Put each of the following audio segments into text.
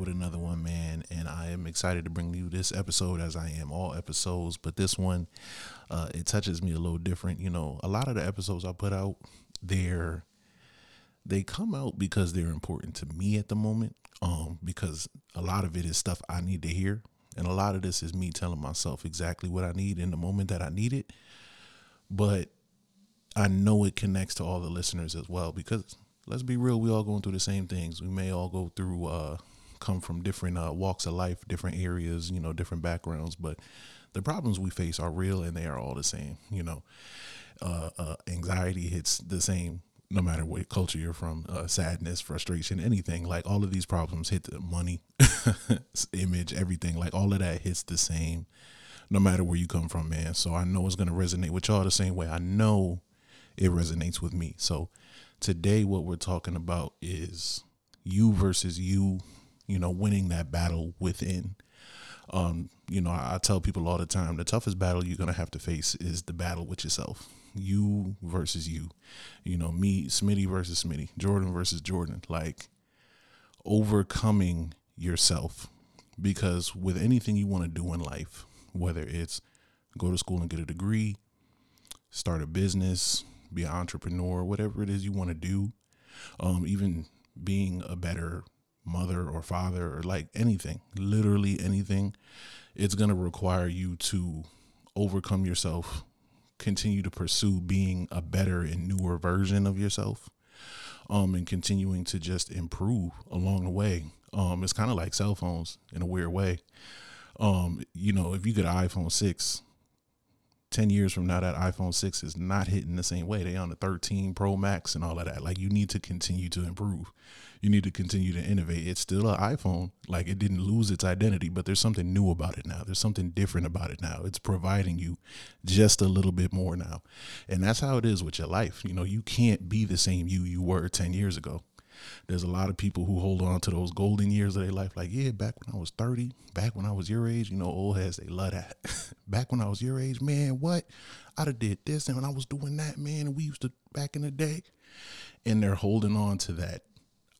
with another one, man. And I am excited to bring you this episode as I am all episodes. But this one, uh, it touches me a little different. You know, a lot of the episodes I put out, they're they come out because they're important to me at the moment. Um, because a lot of it is stuff I need to hear. And a lot of this is me telling myself exactly what I need in the moment that I need it. But I know it connects to all the listeners as well because let's be real, we all going through the same things. We may all go through uh come from different uh, walks of life, different areas, you know, different backgrounds, but the problems we face are real and they are all the same, you know. Uh, uh anxiety hits the same no matter what culture you're from, uh, sadness, frustration, anything. Like all of these problems hit the money, image, everything. Like all of that hits the same, no matter where you come from, man. So I know it's gonna resonate with y'all the same way. I know it resonates with me. So today, what we're talking about is you versus you. You know, winning that battle within. Um, you know, I, I tell people all the time the toughest battle you're gonna have to face is the battle with yourself you versus you. You know, me, Smitty versus Smitty, Jordan versus Jordan. Like overcoming yourself. Because with anything you want to do in life, whether it's go to school and get a degree, start a business, be an entrepreneur, whatever it is you want to do, um, even being a better mother or father or like anything, literally anything, it's going to require you to overcome yourself continue to pursue being a better and newer version of yourself um, and continuing to just improve along the way. Um, it's kind of like cell phones in a weird way. Um, you know, if you get an iPhone 6, 10 years from now, that iPhone 6 is not hitting the same way. They on the 13 Pro Max and all of that. Like you need to continue to improve you need to continue to innovate. It's still an iPhone. Like it didn't lose its identity, but there's something new about it now. There's something different about it now. It's providing you just a little bit more now. And that's how it is with your life. You know, you can't be the same you you were 10 years ago. There's a lot of people who hold on to those golden years of their life, like, yeah, back when I was 30, back when I was your age, you know, old heads, they love that. back when I was your age, man, what? I'd have did this and when I was doing that, man, and we used to back in the day. And they're holding on to that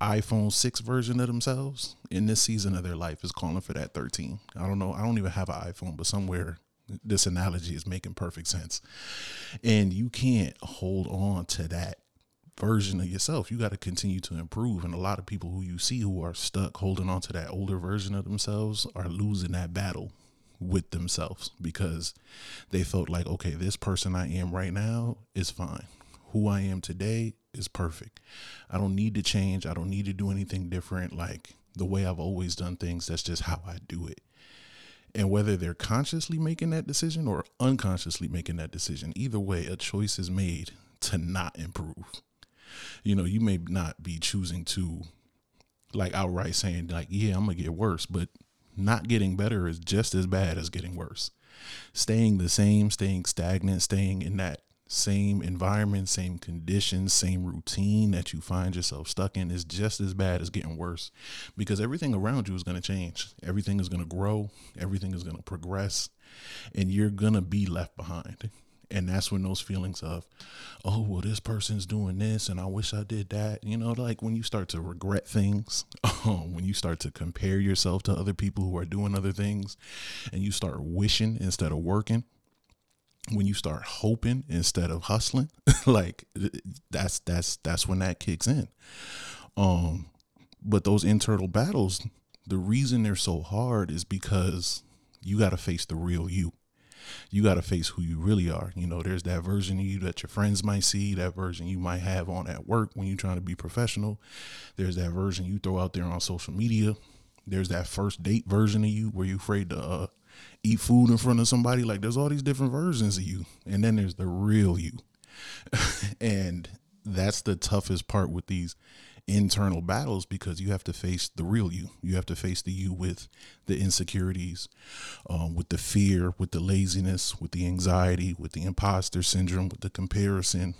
iPhone 6 version of themselves in this season of their life is calling for that 13. I don't know. I don't even have an iPhone, but somewhere this analogy is making perfect sense. And you can't hold on to that version of yourself. You got to continue to improve. And a lot of people who you see who are stuck holding on to that older version of themselves are losing that battle with themselves because they felt like, okay, this person I am right now is fine. Who I am today is perfect. I don't need to change. I don't need to do anything different. Like the way I've always done things, that's just how I do it. And whether they're consciously making that decision or unconsciously making that decision, either way, a choice is made to not improve. You know, you may not be choosing to, like, outright saying, like, yeah, I'm to get worse, but not getting better is just as bad as getting worse. Staying the same, staying stagnant, staying in that same environment, same conditions, same routine that you find yourself stuck in is just as bad as getting worse because everything around you is going to change. Everything is going to grow, everything is going to progress, and you're going to be left behind. And that's when those feelings of, oh, well, this person's doing this and I wish I did that. You know, like when you start to regret things, um, when you start to compare yourself to other people who are doing other things and you start wishing instead of working when you start hoping instead of hustling like that's that's that's when that kicks in um but those internal battles the reason they're so hard is because you got to face the real you you got to face who you really are you know there's that version of you that your friends might see that version you might have on at work when you're trying to be professional there's that version you throw out there on social media there's that first date version of you where you're afraid to uh, eat food in front of somebody. Like there's all these different versions of you. And then there's the real you. and that's the toughest part with these internal battles because you have to face the real you. You have to face the you with the insecurities, um, with the fear, with the laziness, with the anxiety, with the imposter syndrome, with the comparison,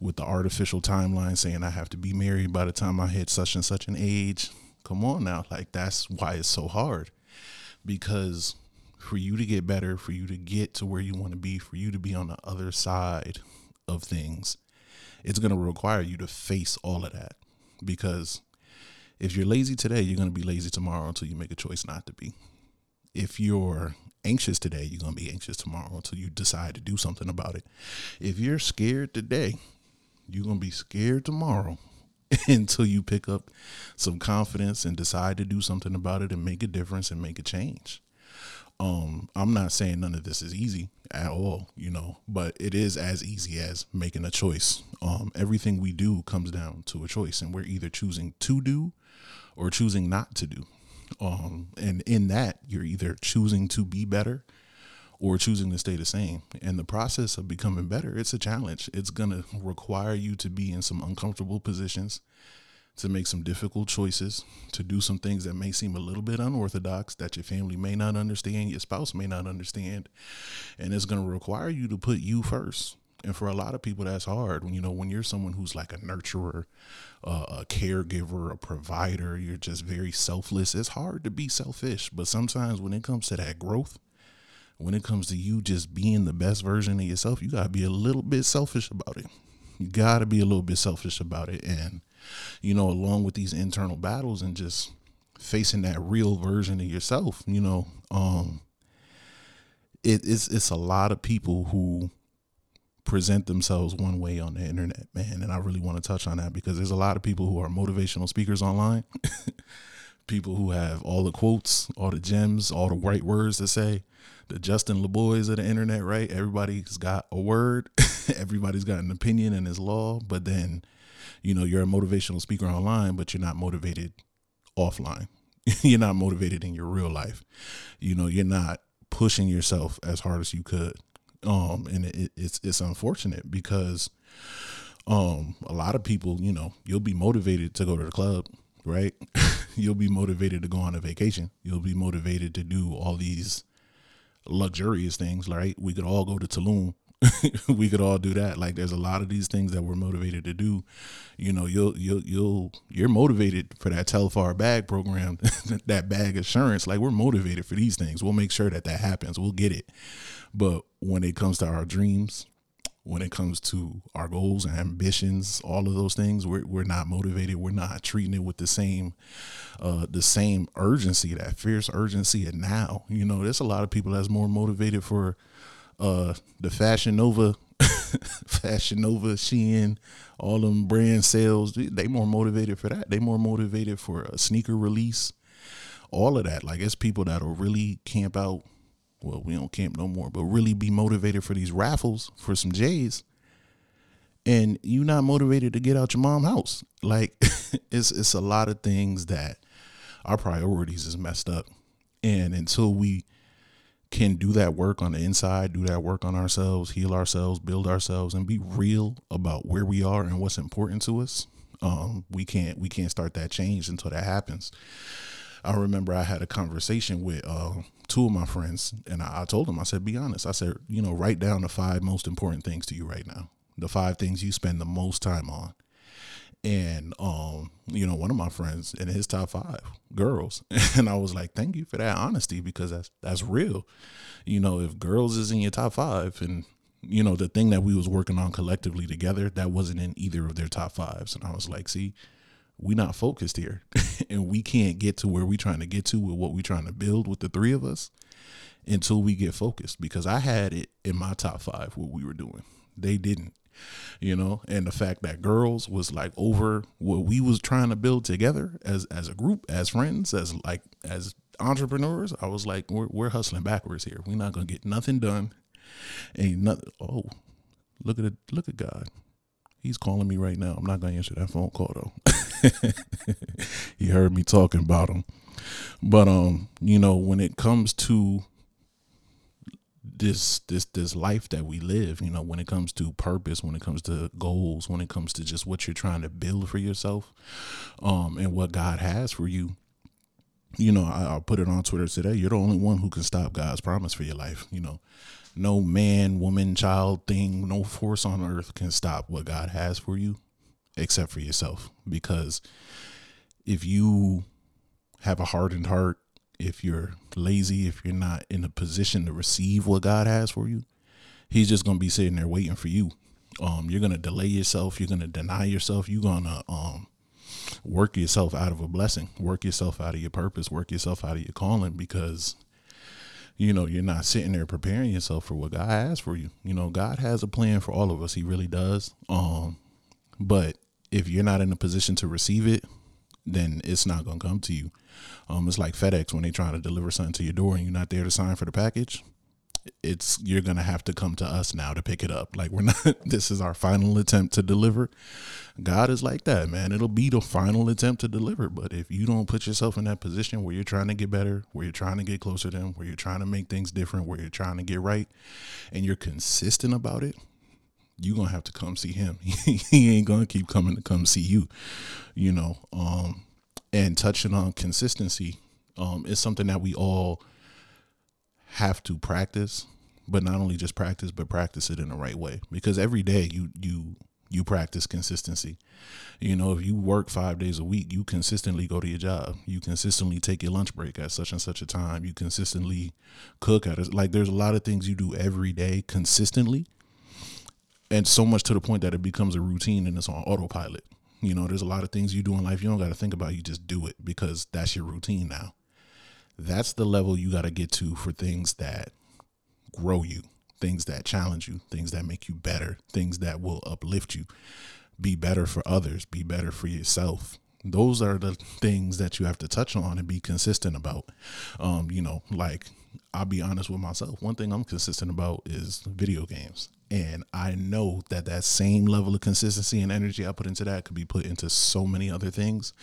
with the artificial timeline saying I have to be married by the time I hit such and such an age. Come on now. Like that's why it's so hard because for you to get better, for you to get to where you want to be, for you to be on the other side of things, it's going to require you to face all of that. Because if you're lazy today, you're going to be lazy tomorrow until you make a choice not to be. If you're anxious today, you're going to be anxious tomorrow until you decide to do something about it. If you're scared today, you're going to be scared tomorrow until you pick up some confidence and decide to do something about it and make a difference and make a change. Um, I'm not saying none of this is easy at all, you know, but it is as easy as making a choice. Um, everything we do comes down to a choice, and we're either choosing to do or choosing not to do. Um, and in that, you're either choosing to be better or choosing to stay the same. And the process of becoming better, it's a challenge. It's going to require you to be in some uncomfortable positions, to make some difficult choices, to do some things that may seem a little bit unorthodox that your family may not understand, your spouse may not understand. And it's going to require you to put you first. And for a lot of people, that's hard. When you know, when you're someone who's like a nurturer, uh, a caregiver, a provider, you're just very selfless. It's hard to be selfish. But sometimes when it comes to that growth, when it comes to you just being the best version of yourself, you got to be a little bit selfish about it. You got to be a little bit selfish about it. And, you know, along with these internal battles and just facing that real version of yourself, you know, um, it, it's, it's a lot of people who present themselves one way on the internet, man. And I really want to touch on that because there's a lot of people who are motivational speakers online. people who have all the quotes, all the gems, all the right words to say the Justin Laboys of the internet, right? Everybody's got a word, everybody's got an opinion and his law, but then, you know, you're a motivational speaker online, but you're not motivated offline. you're not motivated in your real life. You know, you're not pushing yourself as hard as you could. Um, and it, it's it's unfortunate because um a lot of people, you know, you'll be motivated to go to the club, right? you'll be motivated to go on a vacation. You'll be motivated to do all these luxurious things, right? We could all go to Tulum. we could all do that. Like there's a lot of these things that we're motivated to do. You know, you'll you'll you'll you're motivated for that Telfar bag program, that bag assurance. Like we're motivated for these things. We'll make sure that that happens. We'll get it. But when it comes to our dreams, when it comes to our goals and ambitions, all of those things, we're we're not motivated. We're not treating it with the same uh the same urgency, that fierce urgency and now. You know, there's a lot of people that's more motivated for uh the Fashion Nova Fashion Nova, Shein, all them brand sales, they more motivated for that. They more motivated for a sneaker release. All of that. Like it's people that'll really camp out well, we don't camp no more, but really be motivated for these raffles for some J's. And you not motivated to get out your mom house. Like it's it's a lot of things that our priorities is messed up. And until we can do that work on the inside, do that work on ourselves, heal ourselves, build ourselves, and be real about where we are and what's important to us, um, we can't we can't start that change until that happens. I remember I had a conversation with uh, two of my friends, and I, I told them, I said, be honest. I said, you know, write down the five most important things to you right now, the five things you spend the most time on. And um, you know, one of my friends in his top five girls, and I was like, "Thank you for that honesty because that's that's real." You know, if girls is in your top five, and you know the thing that we was working on collectively together, that wasn't in either of their top fives, and I was like, "See, we not focused here and we can't get to where we trying to get to with what we trying to build with the three of us until we get focused because I had it in my top five what we were doing. They didn't, you know, and the fact that girls was like over what we was trying to build together as as a group, as friends, as like as entrepreneurs, I was like, we're we're hustling backwards here. We're not gonna get nothing done. Ain't nothing. Oh, look at it. Look at God. He's calling me right now. I'm not gonna answer that phone call though. he heard me talking about him. But um, you know, when it comes to this this this life that we live, you know, when it comes to purpose, when it comes to goals, when it comes to just what you're trying to build for yourself, um, and what God has for you, you know, I, will put it on Twitter today. You're the only one who can stop God's promise for your life. You know, no man, woman, child thing, no force on earth can stop what God has for you except for yourself. Because if you have a hardened heart, if you're lazy, if you're not in a position to receive what God has for you, He's just gonna be sitting there waiting for you. Um, you're gonna delay yourself. You're gonna deny yourself. You're gonna um, work yourself out of a blessing, work yourself out of your purpose, work yourself out of your calling because you know, you're not sitting there preparing yourself for what God has for you. You know, God has a plan for all of us. He really does. Um, but if you're not in a position to receive it, then it's not gonna come to you. Um, it's like FedEx when they try to deliver something to your door and you're not there to sign for the package it's you're gonna have to come to us now to pick it up. Like we're not. This is our final attempt to deliver. God is like that, man. It'll be the final attempt to deliver. But if you don't put yourself in that position where you're trying to get better, where you're trying to get closer to Him, where you're trying to make things different, where you're trying to get right, and you're consistent about it, you're gonna have to come see Him. he ain't gonna keep coming to come see you. You know. Um, and touching on consistency, um, is something that we all have to practice, but not only just practice, but practice it in the right way. Because every day you you you practice consistency. You know, if you work five days a week, you consistently go to your job. You consistently take your lunch break at such and such a time. You consistently cook at it. Like there's a lot of things you do every day consistently. And so much to the point that it becomes a routine and it's on autopilot. You know, there's a lot of things you do in life you don't got to think about. You just do it because that's your routine now. That's the level you got to get to for things that grow you, things that challenge you, things that make you better, things that will uplift you. Be better for others, be better for yourself. Those are the things that you have to touch on and be consistent about. Um, you know, like I'll be honest with myself. One thing I'm consistent about is video games. And I know that that same level of consistency and energy I put into that could be put into so many other things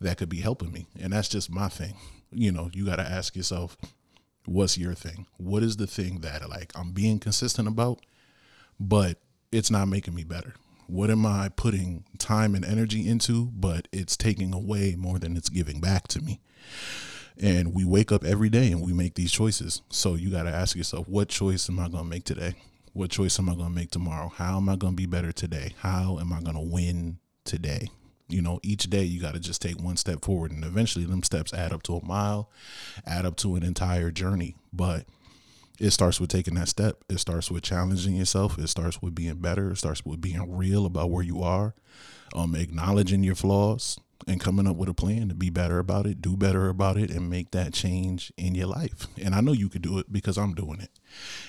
that could be helping me. And that's just my thing you know, you got to ask yourself, what's your thing? What is the thing that like I'm being consistent about, but it's not making me better? What am I putting time and energy into, but it's taking away more than it's giving back to me? And we wake up every day and we make these choices. So you got to ask yourself, what choice am I going to make today? What choice am I going to make tomorrow? How am I going to be better today? How am I going to win today? you know each day you got to just take one step forward and eventually them steps add up to a mile add up to an entire journey but it starts with taking that step it starts with challenging yourself it starts with being better it starts with being real about where you are um acknowledging your flaws and coming up with a plan to be better about it, do better about it, and make that change in your life. And I know you could do it because I'm doing it.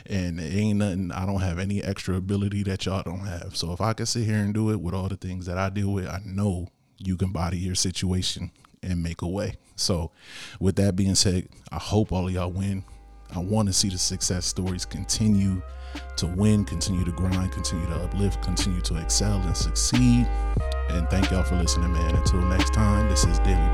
And it ain't nothing, I don't have any extra ability that y'all don't have. So if I can sit here and do it with all the things that I deal with, I know you can body your situation and make a way. So, with that being said, I hope all of y'all win. I want to see the success stories continue to win, continue to grind, continue to uplift, continue to excel and succeed. And thank y'all for listening, man. Until next time, this is Daily.